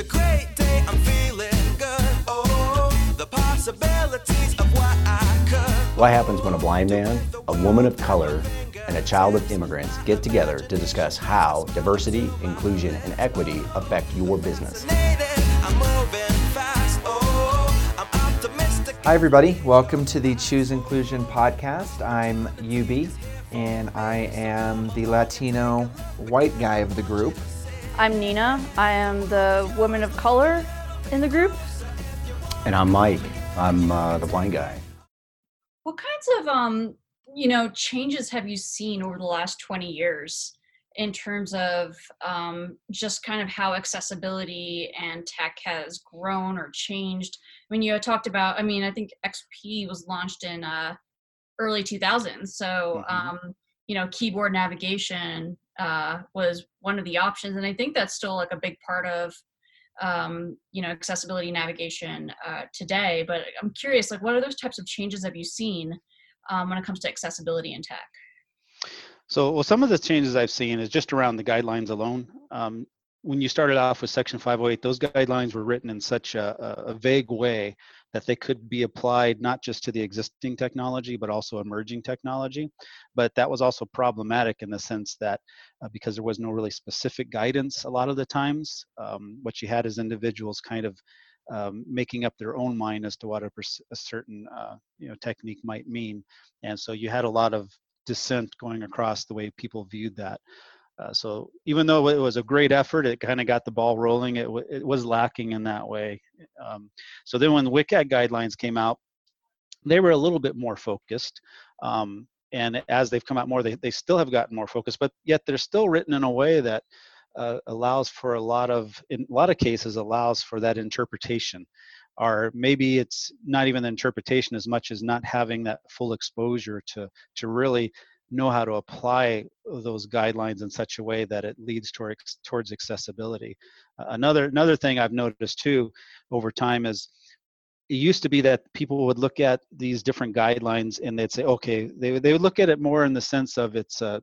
a great day, I'm feeling good. Oh, the possibilities of what I could. What happens when a blind man, a woman of color, and a child of immigrants get together to discuss how diversity, inclusion, and equity affect your business? I'm moving fast. Oh, I'm optimistic. Hi, everybody. Welcome to the Choose Inclusion podcast. I'm UB, and I am the Latino white guy of the group. I'm Nina. I am the woman of color in the group. And I'm Mike. I'm uh, the blind guy. What kinds of um, you know, changes have you seen over the last 20 years in terms of um, just kind of how accessibility and tech has grown or changed? I mean, you had talked about, I mean, I think XP was launched in uh, early 2000s. So, Mhm. um, you know, keyboard navigation uh, was one of the options. And I think that's still like a big part of um, you know accessibility navigation uh, today but i'm curious like what are those types of changes have you seen um, when it comes to accessibility in tech So, well, some of the changes I've seen is just around the guidelines alone. Um, when you started off with Section 508, those guidelines were written in such a, a vague way that they could be applied not just to the existing technology, but also emerging technology. But that was also problematic in the sense that uh, because there was no really specific guidance a lot of the times, um, what you had is individuals kind of um, making up their own mind as to what a, a certain uh, you know technique might mean, and so you had a lot of dissent going across the way people viewed that. Uh, so even though it was a great effort, it kind of got the ball rolling. It, w- it was lacking in that way. Um, so then when the WCAG guidelines came out, they were a little bit more focused. Um, and as they've come out more, they, they still have gotten more focused, but yet they're still written in a way that uh, allows for a lot of, in a lot of cases, allows for that interpretation. Or maybe it's not even the interpretation as much as not having that full exposure to to really know how to apply those guidelines in such a way that it leads toward, towards accessibility. Uh, another another thing I've noticed too over time is it used to be that people would look at these different guidelines and they'd say, okay, they, they would look at it more in the sense of it's a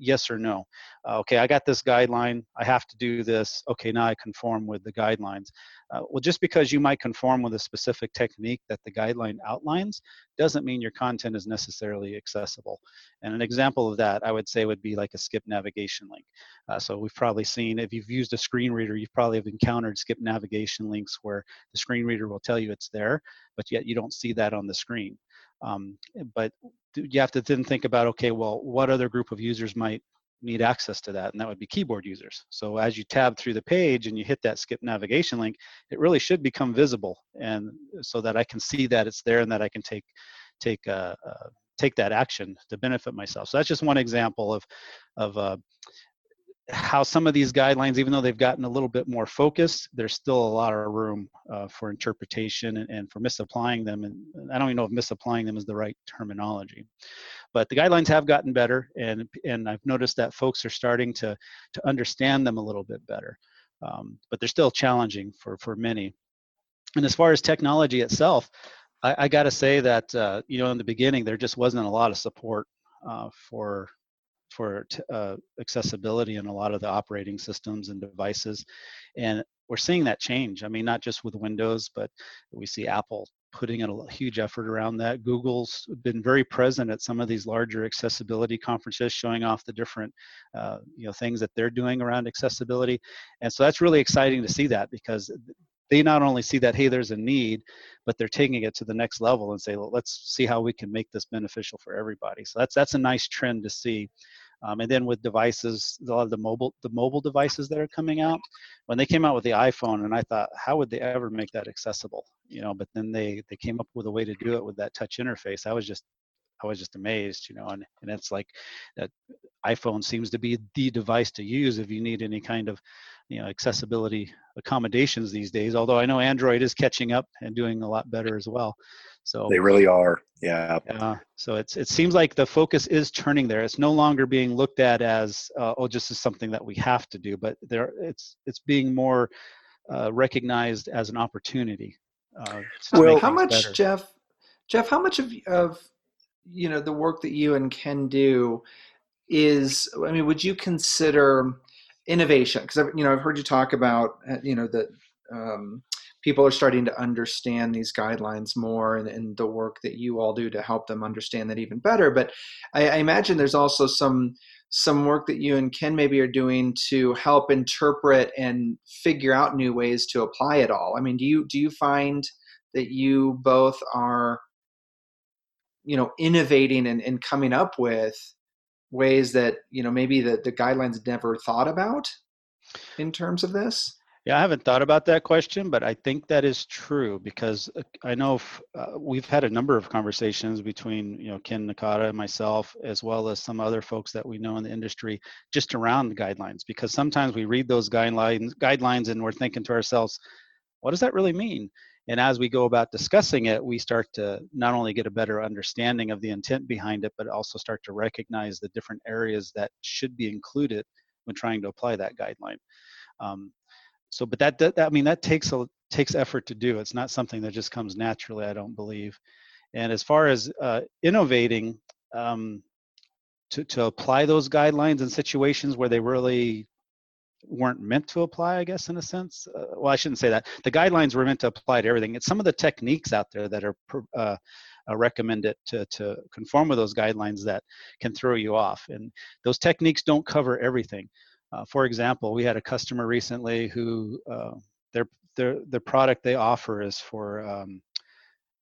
yes or no. Uh, okay, I got this guideline, I have to do this. Okay, now I conform with the guidelines. Uh, well, just because you might conform with a specific technique that the guideline outlines doesn't mean your content is necessarily accessible. And an example of that, I would say, would be like a skip navigation link. Uh, so we've probably seen, if you've used a screen reader, you've probably have encountered skip navigation links where the screen reader will tell you it's there, but yet you don't see that on the screen. Um, but you have to then think about, okay, well, what other group of users might need access to that? And that would be keyboard users. So as you tab through the page and you hit that skip navigation link, it really should become visible, and so that I can see that it's there and that I can take take uh, uh, take that action to benefit myself. So that's just one example of of uh, how some of these guidelines, even though they've gotten a little bit more focused, there's still a lot of room uh, for interpretation and, and for misapplying them. And I don't even know if misapplying them is the right terminology. But the guidelines have gotten better, and and I've noticed that folks are starting to to understand them a little bit better. Um, but they're still challenging for for many. And as far as technology itself, I, I got to say that uh, you know in the beginning there just wasn't a lot of support uh, for for t- uh, accessibility in a lot of the operating systems and devices, and we're seeing that change. I mean, not just with Windows, but we see Apple putting in a huge effort around that. Google's been very present at some of these larger accessibility conferences, showing off the different uh, you know things that they're doing around accessibility, and so that's really exciting to see that because they not only see that hey there's a need but they're taking it to the next level and say well, let's see how we can make this beneficial for everybody so that's that's a nice trend to see um, and then with devices a lot of the mobile the mobile devices that are coming out when they came out with the iphone and i thought how would they ever make that accessible you know but then they they came up with a way to do it with that touch interface i was just I was just amazed, you know, and, and it's like that iPhone seems to be the device to use if you need any kind of, you know, accessibility accommodations these days. Although I know Android is catching up and doing a lot better as well. So They really are. Yeah. uh, so it's it seems like the focus is turning there. It's no longer being looked at as uh, oh, just as something that we have to do, but there it's it's being more uh, recognized as an opportunity. Uh, Well, how much, better. Jeff? Jeff, how much of of you know the work that you and Ken do is? I mean, would you consider innovation? Because you know, I've heard you talk about uh, you know the um, people are starting to understand these guidelines more and, and, the work that you all do to help them understand that even better. But I, I, imagine there's also some some work that you and Ken maybe are doing to help interpret and figure out new ways to apply it all. I mean, do you do you find that you both are you know innovating and, and coming up with ways that you know maybe the, the guidelines never thought about in terms of this yeah, I haven't thought about that question, but I think that is true because uh, I know f- uh, we've had a number of conversations between you know Ken Nakata and myself, as well as some other folks that we know in the industry, just around the guidelines. Because sometimes we read those guidelines guidelines and we're thinking to ourselves, what does that really mean? And as we go about discussing it, we start to not only get a better understanding of the intent behind it, but also start to recognize the different areas that should be included when trying to apply that guideline. Um, so but that, that, i mean that takes a takes effort to do. It's not something that just comes naturally i don't believe. And as far as uh, innovating um, to, to apply those guidelines in situations where they really weren't meant to apply i guess in a sense uh, well i shouldn't say that. The guidelines were meant to apply to everything. It's some of the techniques out there that are uh, uh, recommended to, to conform with those guidelines that can throw you off. And those techniques don't cover everything uh, for example, we had a customer recently who uh, their their the product they offer is for um,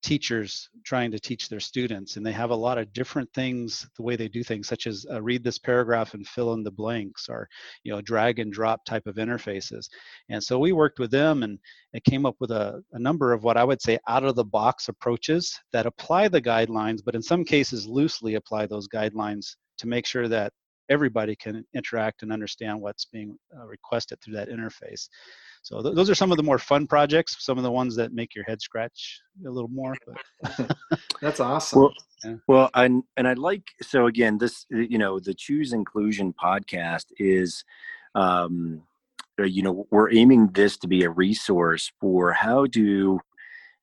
teachers trying to teach their students, and they have a lot of different things the way they do things, such as uh, read this paragraph and fill in the blanks, or you know drag and drop type of interfaces. And so we worked with them and it came up with a, a number of what I would say out of the box approaches that apply the guidelines, but in some cases loosely apply those guidelines to make sure that everybody can interact and understand what's being uh, requested through that interface. So th- those are some of the more fun projects, some of the ones that make your head scratch a little more. That's awesome. Well, yeah. well, and and I like so again this you know the Choose Inclusion podcast is, um, uh, you know, we're aiming this to be a resource for how do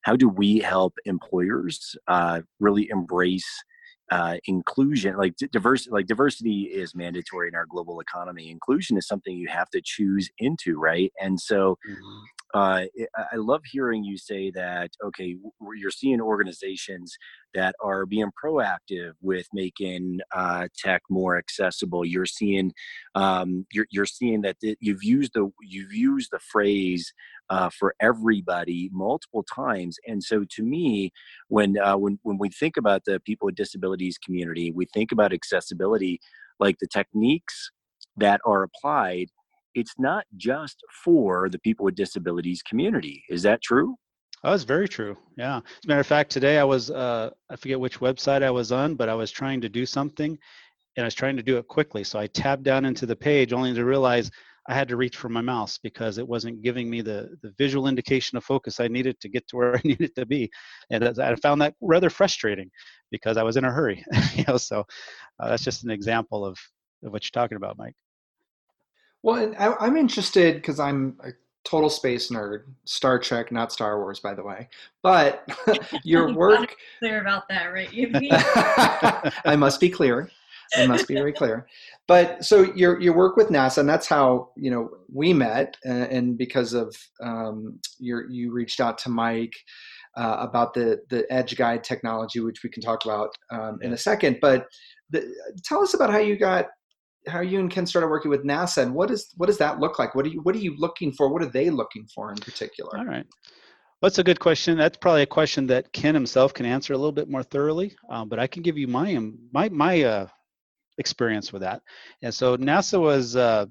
how do we help employers uh, really embrace uh, inclusion like diversity like diversity is mandatory in our global economy inclusion is something you have to choose into right and so mm-hmm. Uh, i love hearing you say that okay you're seeing organizations that are being proactive with making uh, tech more accessible you're seeing um, you're, you're seeing that you've used the you've used the phrase uh, for everybody multiple times. And so, to me, when uh, when when we think about the people with disabilities community, we think about accessibility, like the techniques that are applied. It's not just for the people with disabilities community. Is that true? Oh, very true. Yeah. As a matter of fact, today I was, uh, I forget which website I was on, but I was trying to do something and I was trying to do it quickly. So I tabbed down into the page only to realize I had to reach for my mouse because it wasn't giving me the, the visual indication of focus I needed to get to where I needed to be. And I found that rather frustrating because I was in a hurry. you know, so uh, that's just an example of, of what you're talking about, Mike. Well, I, I'm interested because I'm a total space nerd, Star Trek, not Star Wars, by the way. But your work. Clear about that, right? I must be clear. It must be very clear. But so your your work with NASA, and that's how you know we met, uh, and because of um, your you reached out to Mike uh, about the the Edge Guide technology, which we can talk about um, in a second. But the, tell us about how you got how you and Ken started working with NASA, and what is what does that look like? What are you what are you looking for? What are they looking for in particular? All right. That's a good question. That's probably a question that Ken himself can answer a little bit more thoroughly. Um, but I can give you my my my uh, experience with that. And so NASA was uh,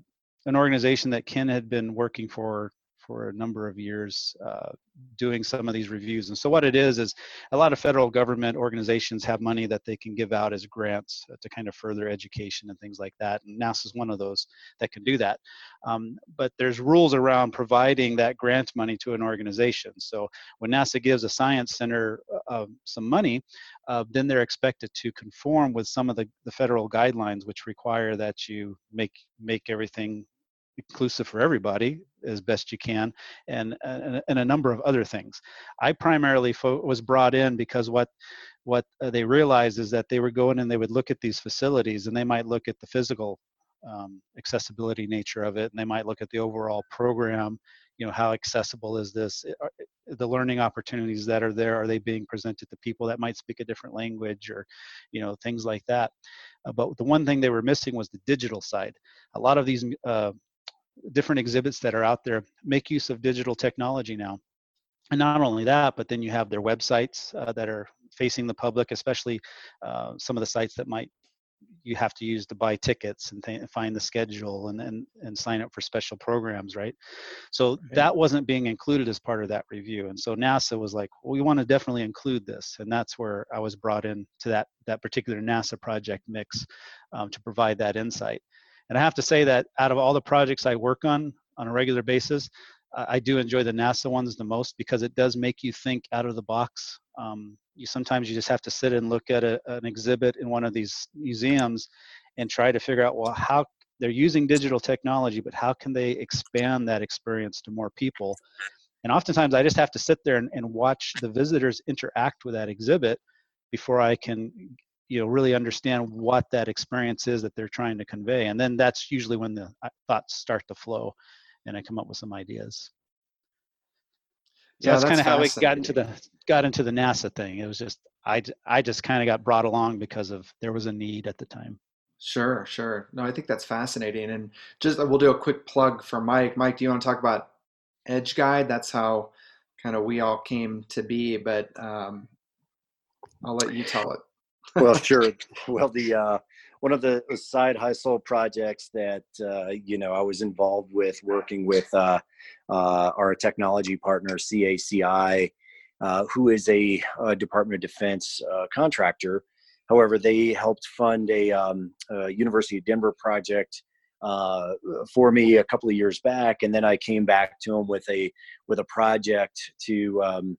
an organization that Ken had been working for for a number of years uh, doing some of these reviews. And so what it is is a lot of federal government organizations have money that they can give out as grants uh, to kind of further education and things like that. And NASA is one of those that can do that. Um, but there's rules around providing that grant money to an organization. So when NASA gives a science center uh, some money, uh, then they're expected to conform with some of the, the federal guidelines, which require that you make make everything inclusive for everybody as best you can, and and, and a number of other things. I primarily fo- was brought in because what what uh, they realized is that they were going and they would look at these facilities and they might look at the physical um, accessibility nature of it, and they might look at the overall program you know how accessible is this are, the learning opportunities that are there are they being presented to people that might speak a different language or you know things like that uh, but the one thing they were missing was the digital side a lot of these uh, different exhibits that are out there make use of digital technology now. And not only that but then you have their websites uh, that are facing the public especially uh, some of the sites that might you have to use to buy tickets and th- find the schedule and, and and sign up for special programs right? So right. that wasn't being included as part of that review and so nasa was like well, we want to definitely include this and that's where i was brought in to that that particular nasa project mix um, to provide that insight and i have to say that out of all the projects i work on on a regular basis I do enjoy the NASA ones the most because it does make you think out of the box. Um, you sometimes you just have to sit and look at a, an exhibit in one of these museums and try to figure out well how they're using digital technology but how can they expand that experience to more people and oftentimes i just have to sit there and, and watch the visitors interact with that exhibit before i can you know really understand what that experience is that they're trying to convey and then that's usually when the uh, thoughts start to flow and i come up with some ideas so yeah, that's, that's kind of how we got into the got into the NASA thing. It was just I I just kind of got brought along because of there was a need at the time. Sure, sure. No, I think that's fascinating. And just we'll do a quick plug for Mike. Mike, do you want to talk about Edge Guide? That's how kind of we all came to be. But um, I'll let you tell it. Well, sure. Well, the uh, one of the side hustle projects that uh, you know I was involved with, working with uh, uh, our technology partner CACI, uh, who is a, a, Department of Defense uh, contractor. However, they helped fund a, um, a University of Denver project uh, for me a couple of years back, and then I came back to them with a with a project to. Um,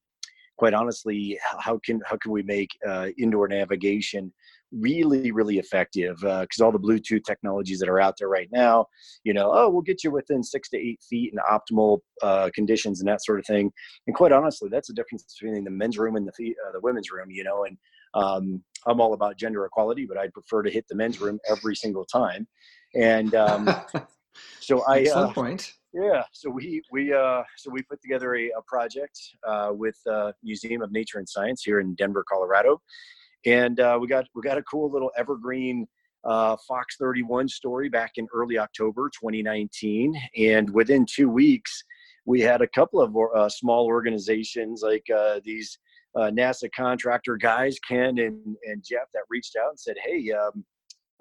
quite honestly, how can how can we make indoor navigation really really effective because uh, all the bluetooth technologies that are out there right now you know oh we'll get you within six to eight feet in optimal uh, conditions and that sort of thing. And quite honestly that's the difference between the men's room and the uh, the women's room you know and um, i'm all about gender equality but i'd prefer to hit the men's room every single time. And um, so i Excellent uh, point yeah, so we we uh, so we put together a, a project uh, with uh, Museum of Nature and Science here in Denver, Colorado, and uh, we got we got a cool little evergreen uh, Fox 31 story back in early October 2019, and within two weeks, we had a couple of uh, small organizations like uh, these uh, NASA contractor guys, Ken and, and Jeff, that reached out and said, "Hey, um,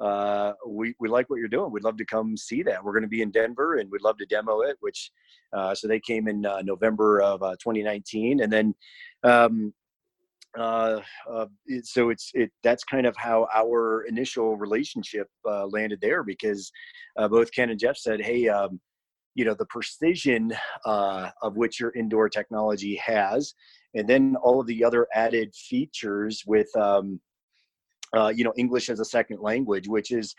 uh, we we like what you're doing. We'd love to come see that. We're going to be in Denver, and we'd love to demo it." Which, uh, so they came in uh, November of 2019, and then um, uh, uh, so it's it that's kind of how our initial relationship uh, landed there because uh, both Ken and Jeff said, "Hey, um, you know the precision uh, of which your indoor technology has, and then all of the other added features with." Um, uh, you know, English as a second language, which is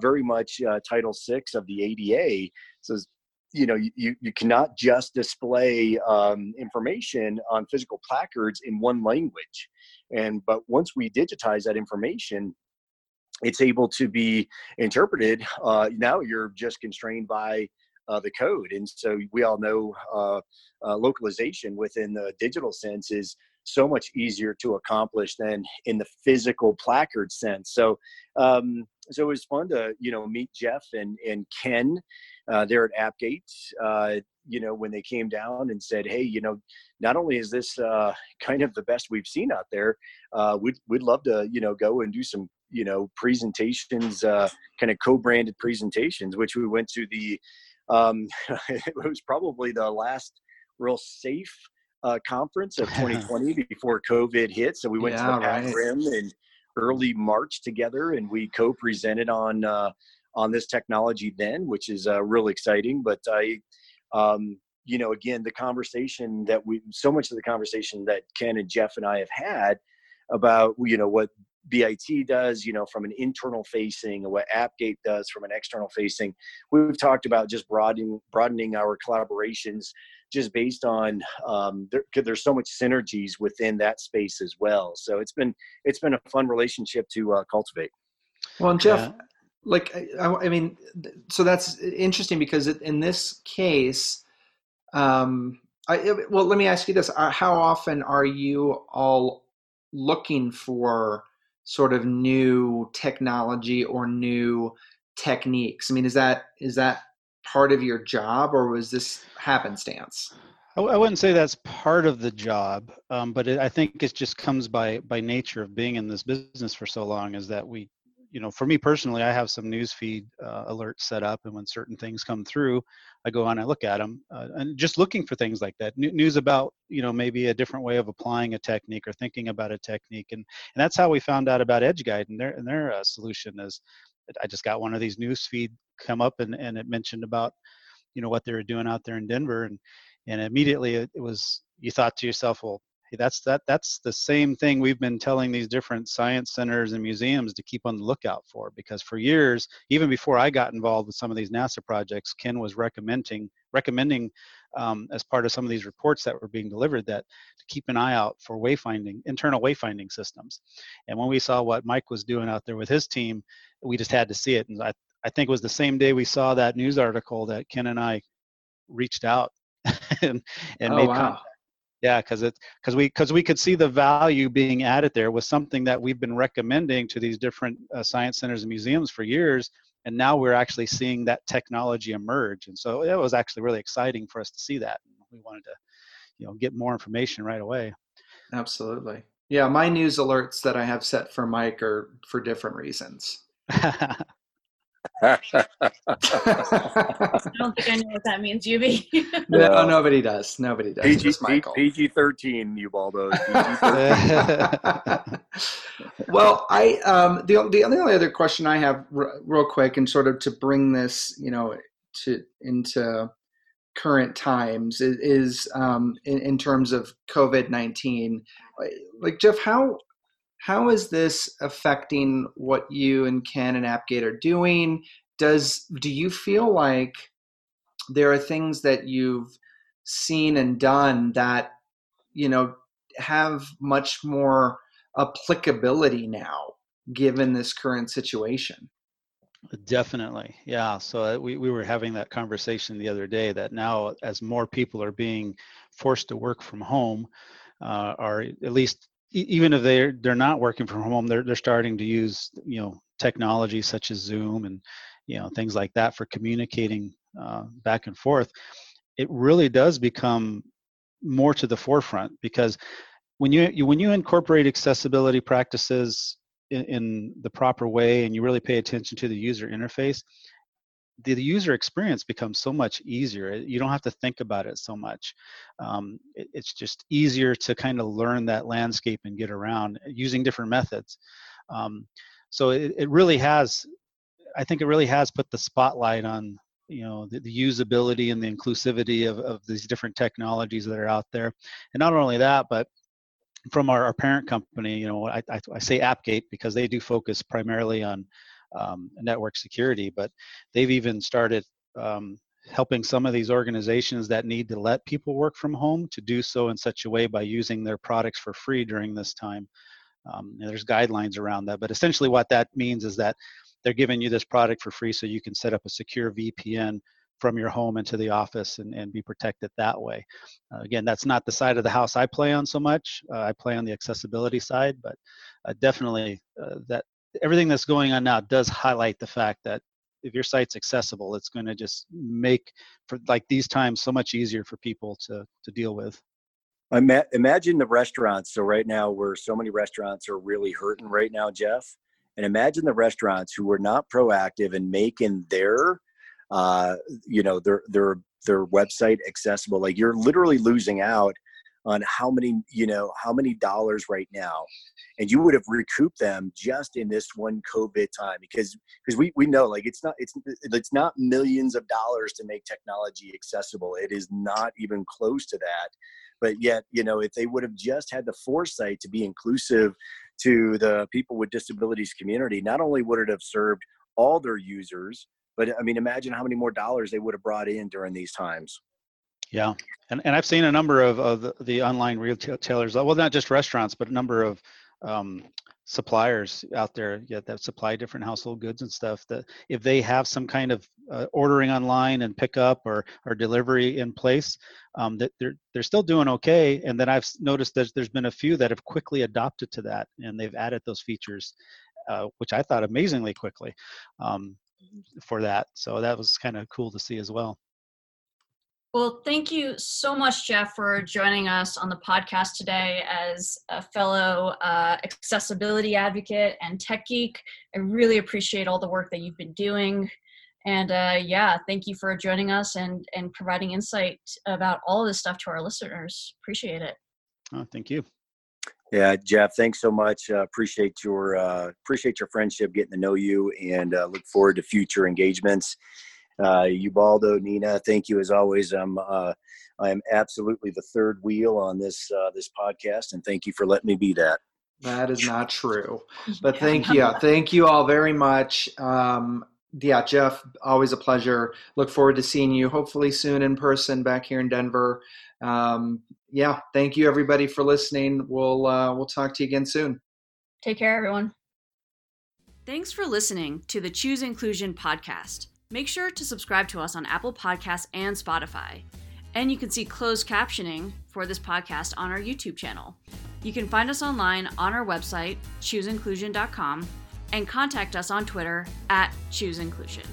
very much Title Six of the ADA. Says, you know you, you cannot just display um, information on physical placards in one language and but once we digitize that information it's able to be interpreted uh, now you're just constrained by uh, the code and so we all know uh, uh localization within the digital sense is so much easier to accomplish than in the physical placard sense so um, so it was fun to you know meet jeff and and ken uh, there at Appgate, uh, you know, when they came down and said, "Hey, you know, not only is this uh, kind of the best we've seen out there, uh, we'd we'd love to, you know, go and do some, you know, presentations, kind of co-branded presentations." Which we went to the, um, it was probably the last real safe uh, conference of 2020 before COVID hit. So we went yeah, to the Pac right. Rim in early March together, and we co-presented on on this technology then, which is uh, real exciting. But I, um, you know, again, the conversation that we, so much of the conversation that Ken and Jeff and I have had about, you know, what BIT does, you know, from an internal facing, and what AppGate does from an external facing. We've talked about just broadening broadening our collaborations, just based on um, there, there's so much synergies within that space as well. So it's been it's been a fun relationship to uh, cultivate. Well, and Jeff, yeah like I, I, mean so that's interesting because in this case um, I, well, let me ask you this: uh, How often are you all looking for sort of new technology or new techniques? I mean, is that is that part of your job, or was this happenstance? I, I wouldn't say that's part of the job, um, but it, I think it just comes by by nature of being in this business for so long. Is that we, you know, for me personally, I have some newsfeed uh, alerts set up, and when certain things come through, I go on and look at them, uh, and just looking for things like that, N- news about, you know, maybe a different way of applying a technique or thinking about a technique, and and that's how we found out about EdgeGuide and their and their uh, solution is. I just got one of these newsfeed come up and, and it mentioned about you know what they were doing out there in Denver and and immediately it, it was you thought to yourself well that's that that's the same thing we've been telling these different science centers and museums to keep on the lookout for because for years even before i got involved with some of these nasa projects ken was recommending recommending um, as part of some of these reports that were being delivered that to keep an eye out for wayfinding internal wayfinding systems and when we saw what mike was doing out there with his team we just had to see it and i, I think it was the same day we saw that news article that ken and i reached out and, and oh, made wow. contact. Yeah, because it because we because we could see the value being added there was something that we've been recommending to these different uh, science centers and museums for years, and now we're actually seeing that technology emerge. And so it was actually really exciting for us to see that. We wanted to, you know, get more information right away. Absolutely. Yeah, my news alerts that I have set for Mike are for different reasons. I don't think I know what that means, Yubi. no, Well, nobody does. Nobody does. PG, Just Michael. PG thirteen, Ubaldo. PG-13. well, I um, the the only other question I have, r- real quick, and sort of to bring this, you know, to into current times is, is um, in, in terms of COVID nineteen. Like Jeff, how how is this affecting what you and Ken and Appgate are doing? Does do you feel like there are things that you've seen and done that you know have much more applicability now given this current situation Definitely, yeah. So uh, we, we were having that conversation the other day that now, as more people are being forced to work from home, uh, or at least even if they're they're not working from home, they're they're starting to use you know technology such as Zoom and you know things like that for communicating uh, back and forth. It really does become more to the forefront because when you, you when you incorporate accessibility practices in, in the proper way and you really pay attention to the user interface the, user experience becomes so much easier you don't have to think about it so much. Um, it, it's just easier to kind of learn that landscape and get around using different methods. Um, so it, it really has i think it really has put the spotlight on you know the, the usability and the inclusivity of, of these different technologies that are out there. And not only that but from our, our parent company, you know, I, I, I say AppGate because they do focus primarily on um, network security, but they've even started um, helping some of these organizations that need to let people work from home to do so in such a way by using their products for free during this time. Um, there's guidelines around that, but essentially what that means is that they're giving you this product for free so you can set up a secure VPN from your home into the office and, and be protected that way. Uh, again, that's not the side of the house I play on so much. Uh, I play on the accessibility side, but uh, definitely uh, that everything that's going on now does highlight the fact that if your site's accessible, it's going to just make for like these times so much easier for people to to deal with. Ima- Imagine the restaurants. So right now, where so many restaurants are really hurting right now, Jeff. And imagine the restaurants who were not proactive in making their uh, you know their their their website accessible like you're literally losing out on how many you know how many dollars right now and you would have recouped them just in this one covid time because because we we know like it's not it's it's not millions of dollars to make technology accessible it is not even close to that but yet you know if they would have just had the foresight to be inclusive to the people with disabilities community not only would it have served all their users but I mean, imagine how many more dollars they would have brought in during these times. Yeah, and and I've seen a number of, of the, the online retailers, well, not just restaurants, but a number of um, suppliers out there yeah, that supply different household goods and stuff that if they have some kind of uh, ordering online and pickup or or delivery in place um, that they're they're still doing okay and then i've noticed that there's been a few that have quickly adopted to that and they've added those features uh, which i thought amazingly quickly um, for that so that was kind of cool to see as well Well, thank you so much, Jeff, for joining us on the podcast today as a fellow uh, accessibility advocate and tech geek. I really appreciate all the work that you've been doing. And uh, yeah, thank you for joining us and, and providing insight about all of this stuff to our listeners. Appreciate it. oh, thank you Yeah, Jeff, thanks so much. Uh, appreciate your uh, appreciate your friendship, getting to know you, and uh, look forward to future engagements. Uh, Ubaldo, Nina, thank you as always. I'm uh, I am absolutely the third wheel on this uh, this podcast, and thank you for letting me be that. That is not true. But thank you. Thank you all very much. Um, yeah, Jeff, always a pleasure. Look forward to seeing you hopefully soon in person back here in Denver. Um, yeah, thank you everybody for listening. We'll uh, we'll talk to you again soon. Take care, everyone. Thanks for listening to the Choose Inclusion podcast. Make sure to subscribe to us on Apple Podcasts and Spotify. And you can see closed captioning for this podcast on our YouTube channel. You can find us online on our website, chooseinclusion.com, and contact us on Twitter at chooseinclusion.